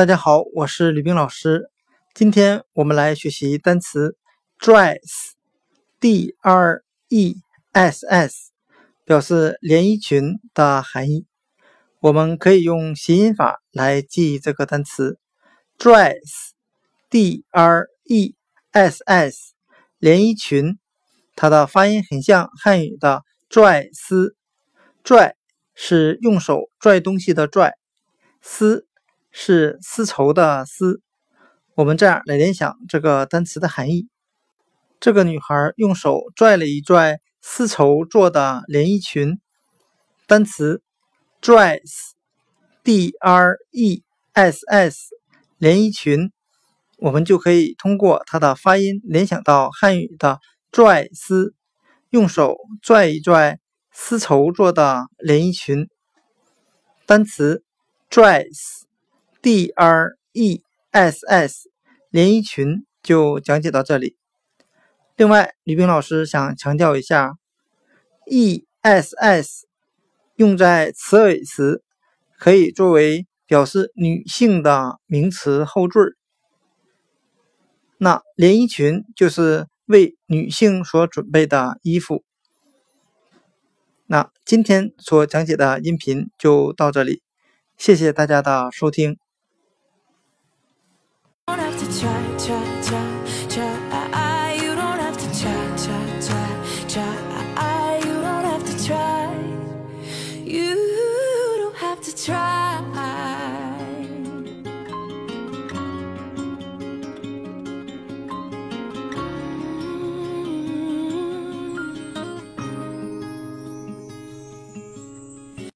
大家好，我是吕冰老师。今天我们来学习单词 dress，d r e s s，表示连衣裙的含义。我们可以用谐音法来记忆这个单词 dress，d r e s s，连衣裙。它的发音很像汉语的拽丝，拽是用手拽东西的拽，丝。是丝绸的丝，我们这样来联想这个单词的含义：这个女孩用手拽了一拽丝绸做的连衣裙。单词 dress，d r e s s，连衣裙，我们就可以通过它的发音联想到汉语的拽丝，用手拽一拽丝绸做的连衣裙。单词 dress。D R E S S 连衣裙就讲解到这里。另外，吕冰老师想强调一下，E S S 用在词尾时，可以作为表示女性的名词后缀。那连衣裙就是为女性所准备的衣服。那今天所讲解的音频就到这里，谢谢大家的收听。try, try, try, try. You don't have to try, try, try, try. You don't have to try. You don't have to try.